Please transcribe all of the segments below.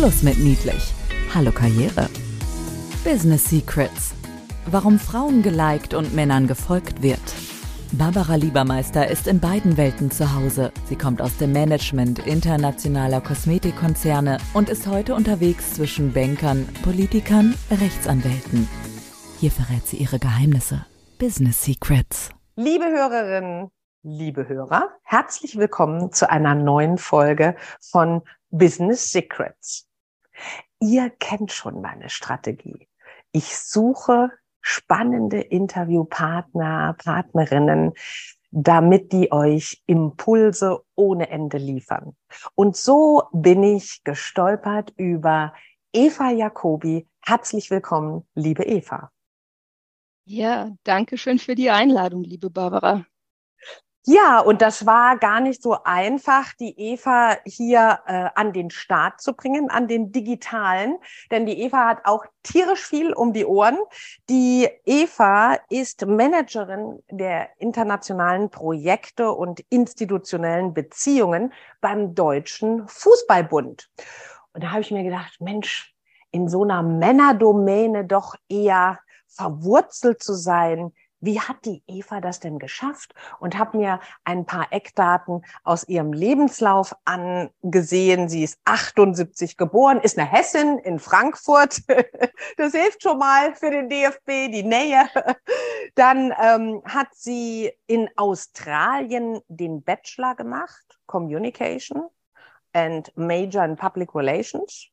Schluss mit niedlich. Hallo Karriere. Business Secrets. Warum Frauen geliked und Männern gefolgt wird. Barbara Liebermeister ist in beiden Welten zu Hause. Sie kommt aus dem Management internationaler Kosmetikkonzerne und ist heute unterwegs zwischen Bankern, Politikern, Rechtsanwälten. Hier verrät sie ihre Geheimnisse. Business Secrets. Liebe Hörerinnen, liebe Hörer, herzlich willkommen zu einer neuen Folge von Business Secrets. Ihr kennt schon meine Strategie. Ich suche spannende Interviewpartner, Partnerinnen, damit die euch Impulse ohne Ende liefern. Und so bin ich gestolpert über Eva Jacobi. Herzlich willkommen, liebe Eva. Ja, danke schön für die Einladung, liebe Barbara. Ja, und das war gar nicht so einfach, die Eva hier äh, an den Start zu bringen, an den digitalen, denn die Eva hat auch tierisch viel um die Ohren. Die Eva ist Managerin der internationalen Projekte und institutionellen Beziehungen beim Deutschen Fußballbund. Und da habe ich mir gedacht, Mensch, in so einer Männerdomäne doch eher verwurzelt zu sein, wie hat die Eva das denn geschafft? Und habe mir ein paar Eckdaten aus ihrem Lebenslauf angesehen. Sie ist 78 geboren, ist eine Hessin in Frankfurt. Das hilft schon mal für den DFB, die Nähe. Dann ähm, hat sie in Australien den Bachelor gemacht, Communication and Major in Public Relations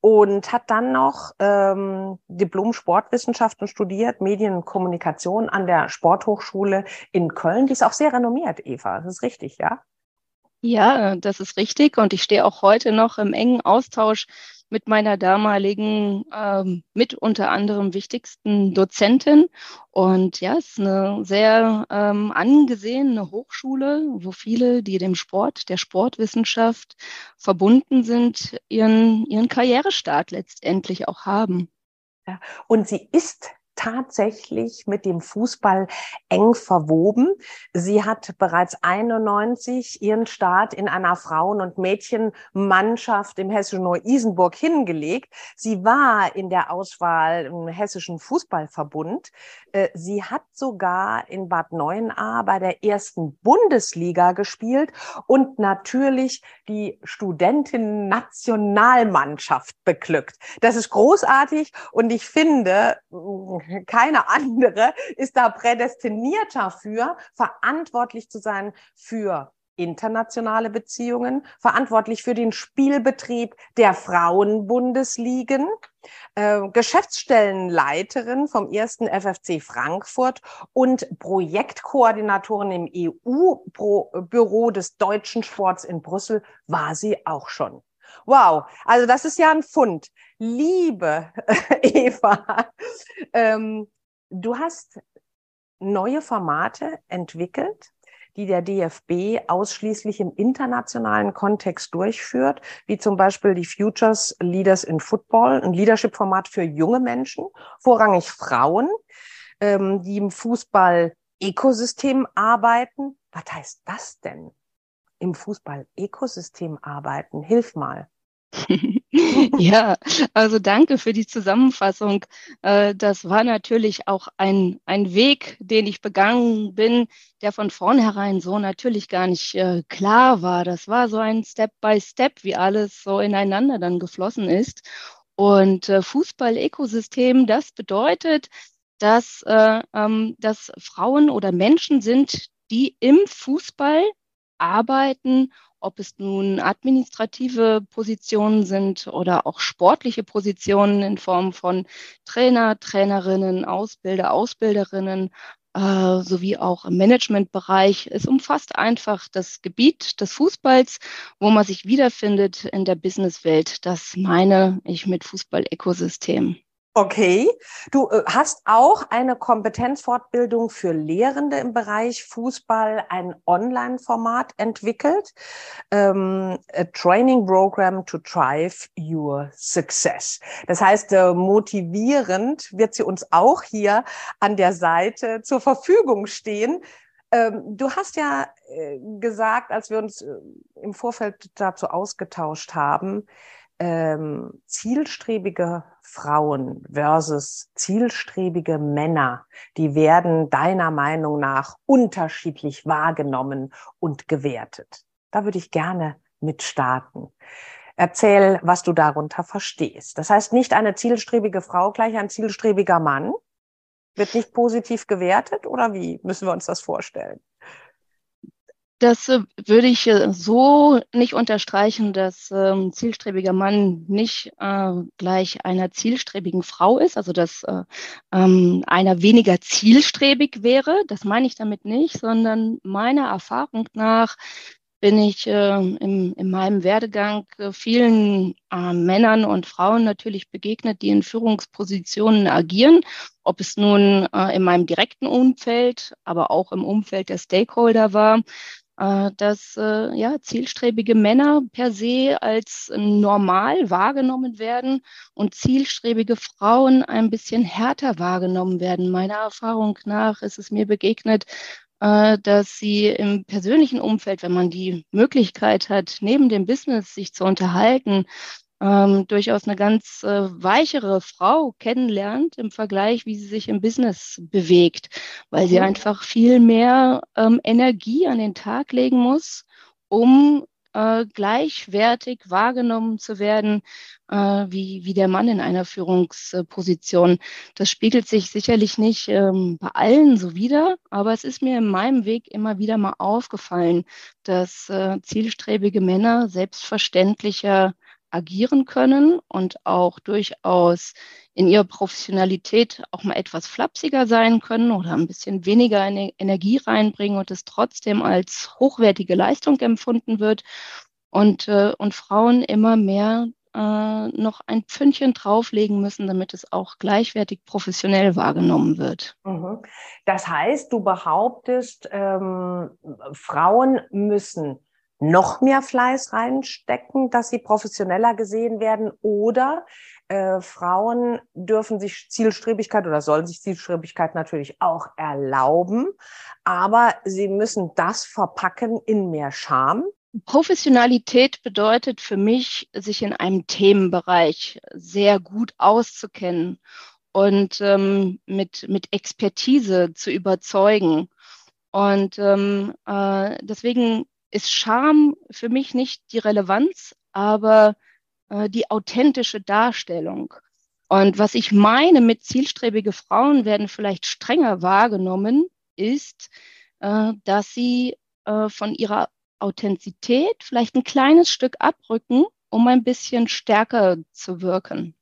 und hat dann noch ähm, Diplom Sportwissenschaften studiert, Medien und Kommunikation an der Sporthochschule in Köln. Die ist auch sehr renommiert, Eva. Das ist richtig, ja? Ja, das ist richtig. Und ich stehe auch heute noch im engen Austausch mit meiner damaligen, ähm, mit unter anderem wichtigsten Dozentin. Und ja, es ist eine sehr ähm, angesehene Hochschule, wo viele, die dem Sport, der Sportwissenschaft verbunden sind, ihren, ihren Karrierestart letztendlich auch haben. Ja, und sie ist tatsächlich mit dem Fußball eng verwoben. Sie hat bereits 91 ihren Start in einer Frauen- und Mädchenmannschaft im hessischen Neu-Isenburg hingelegt. Sie war in der Auswahl im hessischen Fußballverbund. Äh, sie hat sogar in Bad Neuenahr bei der ersten Bundesliga gespielt und natürlich die Studentinnen-Nationalmannschaft beglückt. Das ist großartig und ich finde, keine andere ist da prädestiniert dafür, verantwortlich zu sein für internationale Beziehungen, verantwortlich für den Spielbetrieb der Frauenbundesligen, äh, Geschäftsstellenleiterin vom ersten FFC Frankfurt und Projektkoordinatorin im EU-Büro des deutschen Sports in Brüssel war sie auch schon. Wow, also das ist ja ein Fund. Liebe Eva, ähm, du hast neue Formate entwickelt, die der DFB ausschließlich im internationalen Kontext durchführt, wie zum Beispiel die Futures Leaders in Football, ein Leadership-Format für junge Menschen, vorrangig Frauen, ähm, die im Fußball-Ökosystem arbeiten. Was heißt das denn? Im Fußball-Ökosystem arbeiten? Hilf mal. ja, also danke für die Zusammenfassung. Äh, das war natürlich auch ein, ein Weg, den ich begangen bin, der von vornherein so natürlich gar nicht äh, klar war. Das war so ein Step by Step, wie alles so ineinander dann geflossen ist. Und äh, Fußball-Ökosystem, das bedeutet, dass, ähm, dass Frauen oder Menschen sind, die im Fußball arbeiten ob es nun administrative Positionen sind oder auch sportliche Positionen in Form von Trainer, Trainerinnen, Ausbilder, Ausbilderinnen, äh, sowie auch im Managementbereich. Es umfasst einfach das Gebiet des Fußballs, wo man sich wiederfindet in der Businesswelt. Das meine ich mit Fußball-Ökosystem. Okay, du äh, hast auch eine Kompetenzfortbildung für Lehrende im Bereich Fußball, ein Online-Format entwickelt, ähm, a Training Program to Drive Your Success. Das heißt, äh, motivierend wird sie uns auch hier an der Seite zur Verfügung stehen. Ähm, du hast ja äh, gesagt, als wir uns äh, im Vorfeld dazu ausgetauscht haben, ähm, zielstrebige Frauen versus zielstrebige Männer, die werden deiner Meinung nach unterschiedlich wahrgenommen und gewertet? Da würde ich gerne mit starten. Erzähl, was du darunter verstehst. Das heißt, nicht eine zielstrebige Frau gleich ein zielstrebiger Mann wird nicht positiv gewertet oder wie müssen wir uns das vorstellen? Das äh, würde ich äh, so nicht unterstreichen, dass ähm, zielstrebiger Mann nicht äh, gleich einer zielstrebigen Frau ist, also dass äh, ähm, einer weniger zielstrebig wäre. Das meine ich damit nicht, sondern meiner Erfahrung nach bin ich äh, im, in meinem Werdegang äh, vielen Männern und Frauen natürlich begegnet, die in Führungspositionen agieren, ob es nun äh, in meinem direkten Umfeld, aber auch im Umfeld der Stakeholder war, dass äh, ja, zielstrebige Männer per se als normal wahrgenommen werden und zielstrebige Frauen ein bisschen härter wahrgenommen werden. Meiner Erfahrung nach ist es mir begegnet, äh, dass sie im persönlichen Umfeld, wenn man die Möglichkeit hat, neben dem Business sich zu unterhalten, ähm, durchaus eine ganz äh, weichere Frau kennenlernt im Vergleich, wie sie sich im Business bewegt, weil sie mhm. einfach viel mehr ähm, Energie an den Tag legen muss, um äh, gleichwertig wahrgenommen zu werden äh, wie, wie der Mann in einer Führungsposition. Das spiegelt sich sicherlich nicht ähm, bei allen so wider, aber es ist mir in meinem Weg immer wieder mal aufgefallen, dass äh, zielstrebige Männer selbstverständlicher agieren können und auch durchaus in ihrer Professionalität auch mal etwas flapsiger sein können oder ein bisschen weniger Energie reinbringen und es trotzdem als hochwertige Leistung empfunden wird und, äh, und Frauen immer mehr äh, noch ein Pfündchen drauflegen müssen, damit es auch gleichwertig professionell wahrgenommen wird. Mhm. Das heißt, du behauptest, ähm, Frauen müssen noch mehr Fleiß reinstecken, dass sie professioneller gesehen werden oder äh, Frauen dürfen sich Zielstrebigkeit oder sollen sich Zielstrebigkeit natürlich auch erlauben, aber sie müssen das verpacken in mehr Scham. Professionalität bedeutet für mich, sich in einem Themenbereich sehr gut auszukennen und ähm, mit, mit Expertise zu überzeugen. Und ähm, äh, deswegen ist Charme für mich nicht die Relevanz, aber äh, die authentische Darstellung. Und was ich meine mit zielstrebige Frauen werden vielleicht strenger wahrgenommen, ist, äh, dass sie äh, von ihrer Authentizität vielleicht ein kleines Stück abrücken, um ein bisschen stärker zu wirken.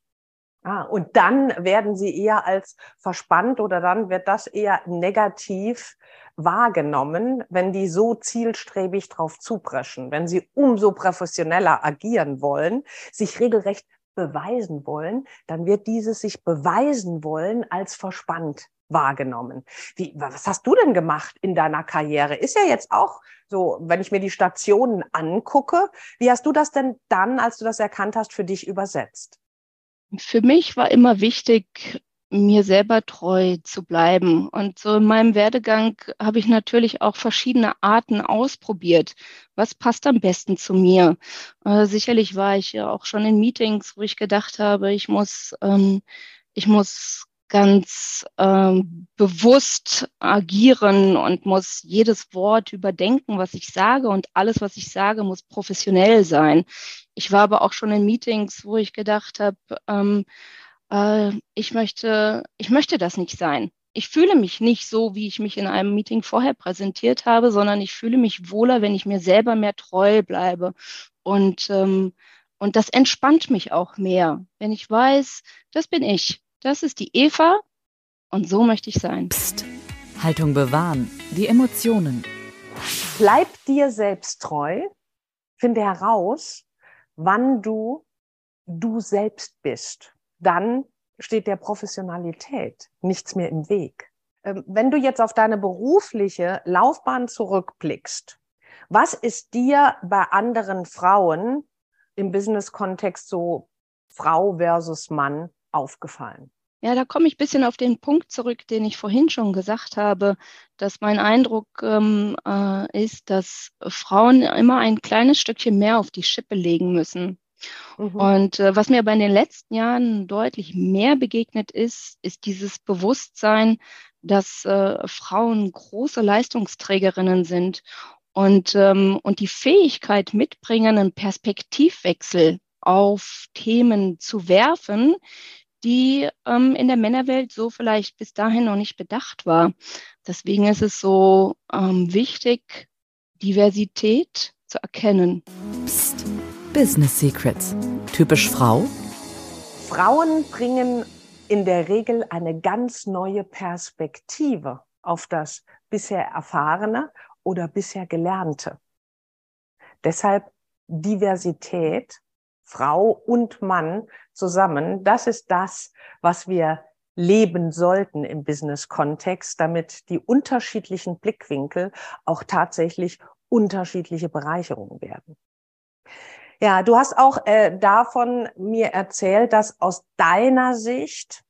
Ah, und dann werden sie eher als verspannt oder dann wird das eher negativ wahrgenommen, wenn die so zielstrebig drauf zupreschen, wenn sie umso professioneller agieren wollen, sich regelrecht beweisen wollen, dann wird dieses sich beweisen wollen als verspannt wahrgenommen. Wie, was hast du denn gemacht in deiner Karriere? Ist ja jetzt auch so, wenn ich mir die Stationen angucke, wie hast du das denn dann, als du das erkannt hast, für dich übersetzt? Für mich war immer wichtig, mir selber treu zu bleiben. Und so in meinem Werdegang habe ich natürlich auch verschiedene Arten ausprobiert. Was passt am besten zu mir? Äh, sicherlich war ich ja auch schon in Meetings, wo ich gedacht habe, ich muss, ähm, ich muss ganz ähm, bewusst agieren und muss jedes Wort überdenken, was ich sage und alles, was ich sage, muss professionell sein. Ich war aber auch schon in Meetings, wo ich gedacht habe, ähm, äh, ich möchte, ich möchte das nicht sein. Ich fühle mich nicht so, wie ich mich in einem Meeting vorher präsentiert habe, sondern ich fühle mich wohler, wenn ich mir selber mehr treu bleibe. Und, ähm, und das entspannt mich auch mehr, wenn ich weiß, das bin ich. Das ist die Eva und so möchte ich sein. Psst. Haltung bewahren, die Emotionen. Bleib dir selbst treu, finde heraus, wann du du selbst bist dann steht der Professionalität nichts mehr im Weg. Ähm, wenn du jetzt auf deine berufliche Laufbahn zurückblickst, was ist dir bei anderen Frauen im Business-Kontext so Frau versus Mann aufgefallen? Ja, da komme ich ein bisschen auf den Punkt zurück, den ich vorhin schon gesagt habe, dass mein Eindruck ähm, äh, ist, dass Frauen immer ein kleines Stückchen mehr auf die Schippe legen müssen Mhm. Und äh, was mir aber in den letzten Jahren deutlich mehr begegnet ist, ist dieses Bewusstsein, dass äh, Frauen große Leistungsträgerinnen sind und, ähm, und die Fähigkeit mitbringen, einen Perspektivwechsel auf Themen zu werfen, die ähm, in der Männerwelt so vielleicht bis dahin noch nicht bedacht war. Deswegen ist es so ähm, wichtig, Diversität zu erkennen. Psst. Business Secrets. Typisch Frau? Frauen bringen in der Regel eine ganz neue Perspektive auf das bisher Erfahrene oder bisher Gelernte. Deshalb Diversität, Frau und Mann zusammen, das ist das, was wir leben sollten im Business-Kontext, damit die unterschiedlichen Blickwinkel auch tatsächlich unterschiedliche Bereicherungen werden. Ja, du hast auch äh, davon mir erzählt, dass aus deiner Sicht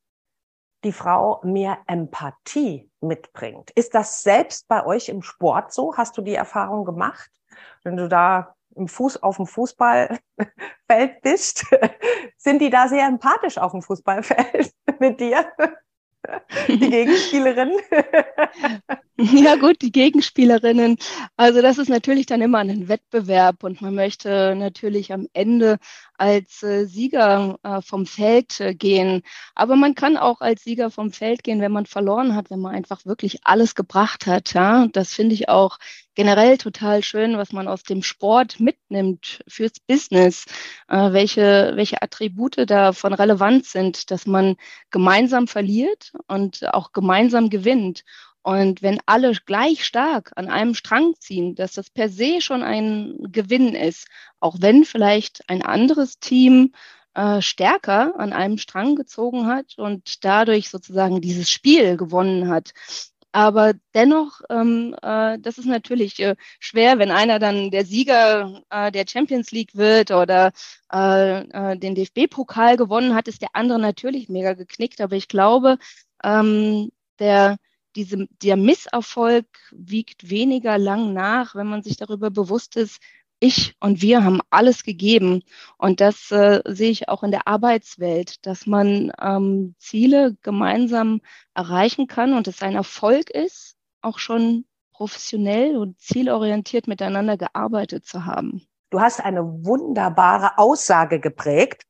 die Frau mehr Empathie mitbringt. Ist das selbst bei euch im Sport so? Hast du die Erfahrung gemacht? Wenn du da im Fuß auf dem Fußballfeld bist, sind die da sehr empathisch auf dem Fußballfeld mit dir? Die Gegenspielerin? ja gut, die Gegenspielerinnen. Also das ist natürlich dann immer ein Wettbewerb und man möchte natürlich am Ende als äh, Sieger äh, vom Feld äh, gehen. Aber man kann auch als Sieger vom Feld gehen, wenn man verloren hat, wenn man einfach wirklich alles gebracht hat. Ja, das finde ich auch generell total schön, was man aus dem Sport mitnimmt fürs Business, äh, welche, welche Attribute da von Relevanz sind, dass man gemeinsam verliert und auch gemeinsam gewinnt. Und wenn alle gleich stark an einem Strang ziehen, dass das per se schon ein Gewinn ist, auch wenn vielleicht ein anderes Team äh, stärker an einem Strang gezogen hat und dadurch sozusagen dieses Spiel gewonnen hat. Aber dennoch, ähm, äh, das ist natürlich äh, schwer, wenn einer dann der Sieger äh, der Champions League wird oder äh, äh, den DFB-Pokal gewonnen hat, ist der andere natürlich mega geknickt. Aber ich glaube, ähm, der diese, der Misserfolg wiegt weniger lang nach, wenn man sich darüber bewusst ist, ich und wir haben alles gegeben. Und das äh, sehe ich auch in der Arbeitswelt, dass man ähm, Ziele gemeinsam erreichen kann und es ein Erfolg ist, auch schon professionell und zielorientiert miteinander gearbeitet zu haben. Du hast eine wunderbare Aussage geprägt,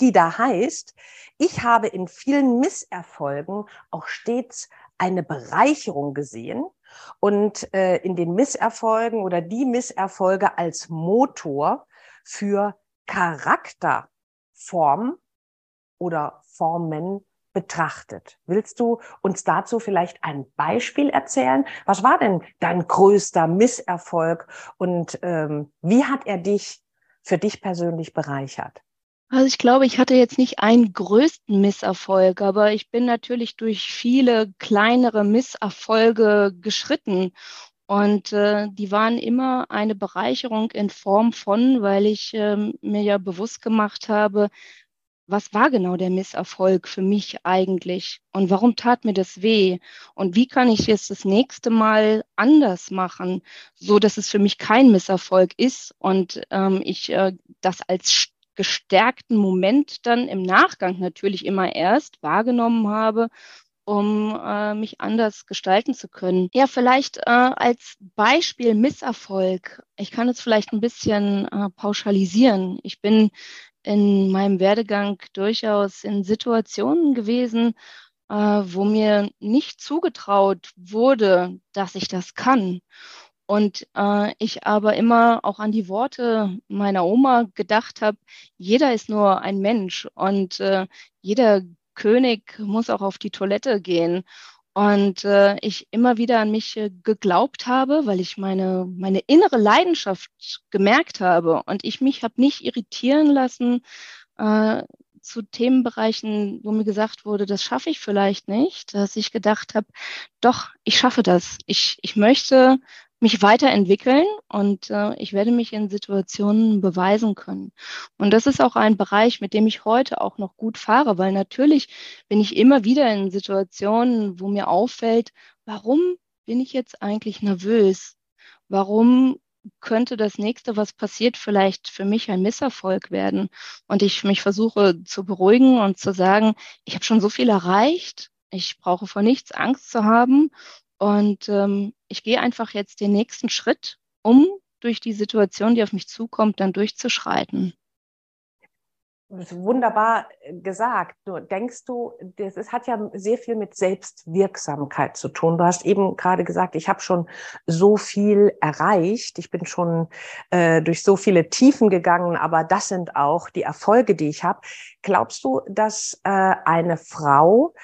die da heißt, ich habe in vielen Misserfolgen auch stets eine Bereicherung gesehen und äh, in den Misserfolgen oder die Misserfolge als Motor für Charakterform oder Formen betrachtet. Willst du uns dazu vielleicht ein Beispiel erzählen? Was war denn dein größter Misserfolg und ähm, wie hat er dich für dich persönlich bereichert? Also ich glaube, ich hatte jetzt nicht einen größten Misserfolg, aber ich bin natürlich durch viele kleinere Misserfolge geschritten. Und äh, die waren immer eine Bereicherung in Form von, weil ich äh, mir ja bewusst gemacht habe, was war genau der Misserfolg für mich eigentlich und warum tat mir das weh und wie kann ich es das nächste Mal anders machen, so dass es für mich kein Misserfolg ist und ähm, ich äh, das als gestärkten Moment dann im Nachgang natürlich immer erst wahrgenommen habe, um äh, mich anders gestalten zu können. Ja, vielleicht äh, als Beispiel Misserfolg. Ich kann es vielleicht ein bisschen äh, pauschalisieren. Ich bin in meinem Werdegang durchaus in Situationen gewesen, äh, wo mir nicht zugetraut wurde, dass ich das kann. Und äh, ich aber immer auch an die Worte meiner Oma gedacht habe, jeder ist nur ein Mensch und äh, jeder König muss auch auf die Toilette gehen. Und äh, ich immer wieder an mich äh, geglaubt habe, weil ich meine, meine innere Leidenschaft gemerkt habe und ich mich habe nicht irritieren lassen äh, zu Themenbereichen, wo mir gesagt wurde, das schaffe ich vielleicht nicht, dass ich gedacht habe, doch, ich schaffe das. Ich, ich möchte mich weiterentwickeln und äh, ich werde mich in Situationen beweisen können. Und das ist auch ein Bereich, mit dem ich heute auch noch gut fahre, weil natürlich bin ich immer wieder in Situationen, wo mir auffällt, warum bin ich jetzt eigentlich nervös? Warum könnte das nächste, was passiert, vielleicht für mich ein Misserfolg werden. Und ich mich versuche zu beruhigen und zu sagen, ich habe schon so viel erreicht, ich brauche vor nichts Angst zu haben und ähm, ich gehe einfach jetzt den nächsten Schritt, um durch die Situation, die auf mich zukommt, dann durchzuschreiten wunderbar äh, gesagt. Nur denkst du, das ist, hat ja sehr viel mit Selbstwirksamkeit zu tun. Du hast eben gerade gesagt, ich habe schon so viel erreicht. Ich bin schon äh, durch so viele Tiefen gegangen, aber das sind auch die Erfolge, die ich habe. Glaubst du, dass äh, eine Frau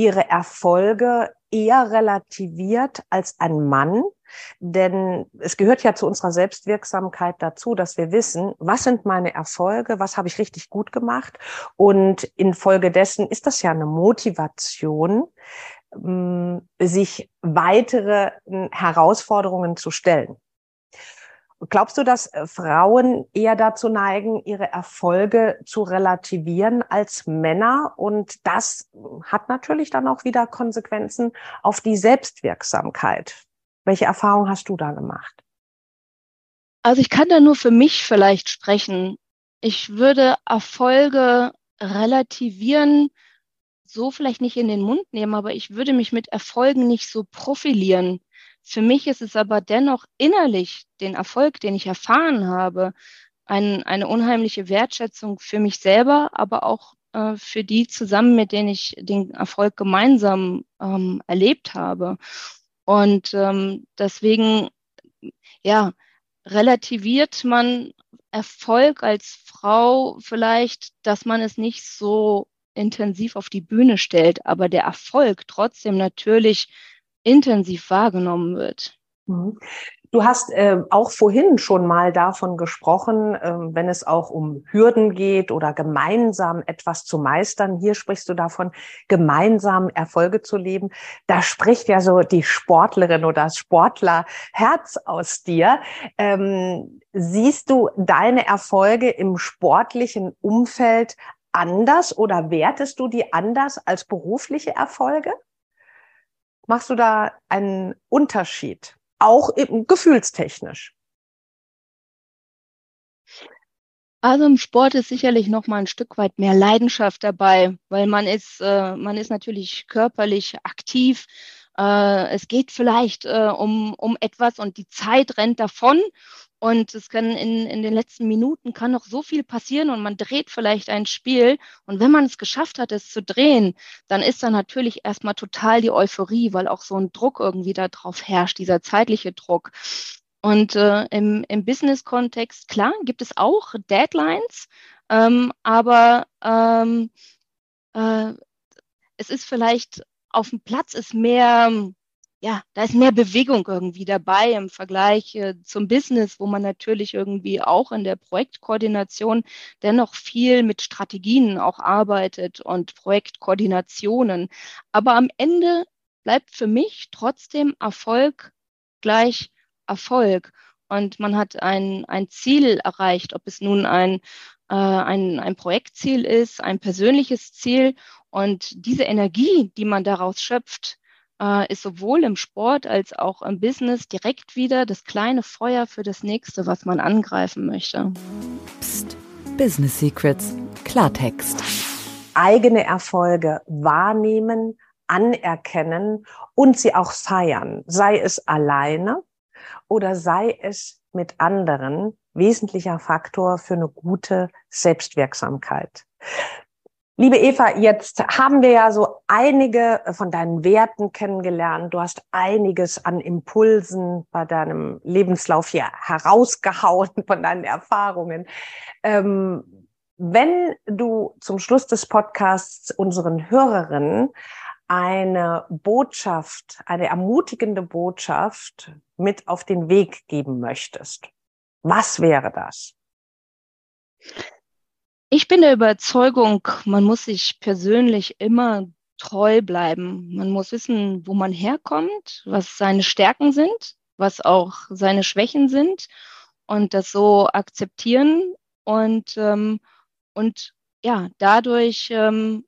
ihre Erfolge eher relativiert als ein Mann? Denn es gehört ja zu unserer Selbstwirksamkeit dazu, dass wir wissen, was sind meine Erfolge, was habe ich richtig gut gemacht. Und infolgedessen ist das ja eine Motivation, mm, sich weitere mm, Herausforderungen zu stellen. Glaubst du, dass äh, Frauen eher dazu neigen, ihre Erfolge zu relativieren als Männer? Und das hat natürlich dann auch wieder Konsequenzen auf die Selbstwirksamkeit. Welche Erfahrung hast du da gemacht? Also ich kann da nur für mich vielleicht sprechen. Ich würde Erfolge relativieren, so vielleicht nicht in den Mund nehmen, aber ich würde mich mit Erfolgen nicht so profilieren. Für mich ist es aber dennoch innerlich den Erfolg, den ich erfahren habe, ein, eine unheimliche Wertschätzung für mich selber, aber auch äh, für die zusammen, mit denen ich den Erfolg gemeinsam ähm, erlebt habe. Und ähm, deswegen, ja, relativiert man Erfolg als Frau vielleicht, dass man es nicht so intensiv auf die Bühne stellt, aber der Erfolg trotzdem natürlich intensiv wahrgenommen wird. Mhm. Du hast äh, auch vorhin schon mal davon gesprochen, äh, wenn es auch um Hürden geht oder gemeinsam etwas zu meistern. Hier sprichst du davon, gemeinsam Erfolge zu leben. Da spricht ja so die Sportlerin oder das Sportlerherz aus dir. Ähm, siehst du deine Erfolge im sportlichen Umfeld anders oder wertest du die anders als berufliche Erfolge? Machst du da einen Unterschied? auch gefühlstechnisch? Also im Sport ist sicherlich noch mal ein Stück weit mehr Leidenschaft dabei, weil man ist, äh, man ist natürlich körperlich aktiv. Äh, es geht vielleicht äh, um, um etwas und die Zeit rennt davon und es kann in, in den letzten Minuten kann noch so viel passieren und man dreht vielleicht ein Spiel. Und wenn man es geschafft hat, es zu drehen, dann ist da natürlich erstmal total die Euphorie, weil auch so ein Druck irgendwie da drauf herrscht, dieser zeitliche Druck. Und äh, im, im Business-Kontext, klar, gibt es auch Deadlines, ähm, aber ähm, äh, es ist vielleicht auf dem Platz ist mehr ja, da ist mehr Bewegung irgendwie dabei im Vergleich äh, zum Business, wo man natürlich irgendwie auch in der Projektkoordination dennoch viel mit Strategien auch arbeitet und Projektkoordinationen. Aber am Ende bleibt für mich trotzdem Erfolg gleich Erfolg. Und man hat ein, ein Ziel erreicht, ob es nun ein, ein, ein Projektziel ist, ein persönliches Ziel. Und diese Energie, die man daraus schöpft, äh, ist sowohl im Sport als auch im Business direkt wieder das kleine Feuer für das nächste, was man angreifen möchte. Psst. Business Secrets. Klartext. Eigene Erfolge wahrnehmen, anerkennen und sie auch feiern, sei es alleine oder sei es mit anderen, wesentlicher Faktor für eine gute Selbstwirksamkeit. Liebe Eva, jetzt haben wir ja so einige von deinen Werten kennengelernt. Du hast einiges an Impulsen bei deinem Lebenslauf hier herausgehauen von deinen Erfahrungen. Ähm, wenn du zum Schluss des Podcasts unseren Hörerinnen eine Botschaft, eine ermutigende Botschaft mit auf den Weg geben möchtest, was wäre das? Ich bin der Überzeugung, man muss sich persönlich immer treu bleiben. Man muss wissen, wo man herkommt, was seine Stärken sind, was auch seine Schwächen sind und das so akzeptieren und, ähm, und ja, dadurch ähm,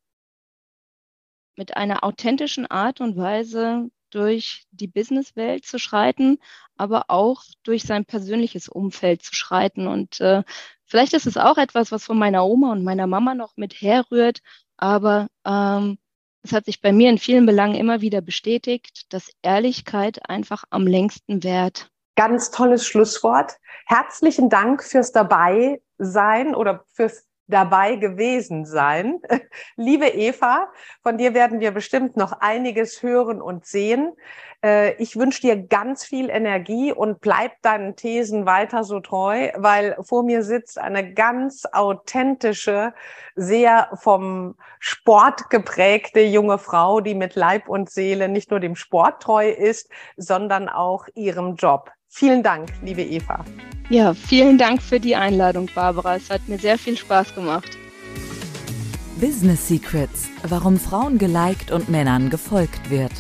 mit einer authentischen Art und Weise durch die Businesswelt zu schreiten, aber auch durch sein persönliches Umfeld zu schreiten. Und äh, vielleicht ist es auch etwas, was von meiner Oma und meiner Mama noch mit herrührt, aber ähm, es hat sich bei mir in vielen Belangen immer wieder bestätigt, dass Ehrlichkeit einfach am längsten währt. Ganz tolles Schlusswort. Herzlichen Dank fürs Dabeisein oder fürs dabei gewesen sein. Liebe Eva, von dir werden wir bestimmt noch einiges hören und sehen. Äh, ich wünsche dir ganz viel Energie und bleib deinen Thesen weiter so treu, weil vor mir sitzt eine ganz authentische, sehr vom Sport geprägte junge Frau, die mit Leib und Seele nicht nur dem Sport treu ist, sondern auch ihrem Job. Vielen Dank, liebe Eva. Ja, vielen Dank für die Einladung, Barbara. Es hat mir sehr viel Spaß gemacht. Business Secrets, warum Frauen geliked und Männern gefolgt wird.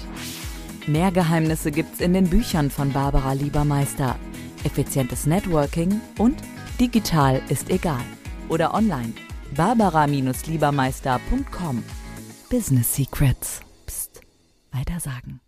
Mehr Geheimnisse gibt's in den Büchern von Barbara Liebermeister. Effizientes Networking und digital ist egal. Oder online. Barbara-Liebermeister.com. Business Secrets. Psst. Weiter sagen.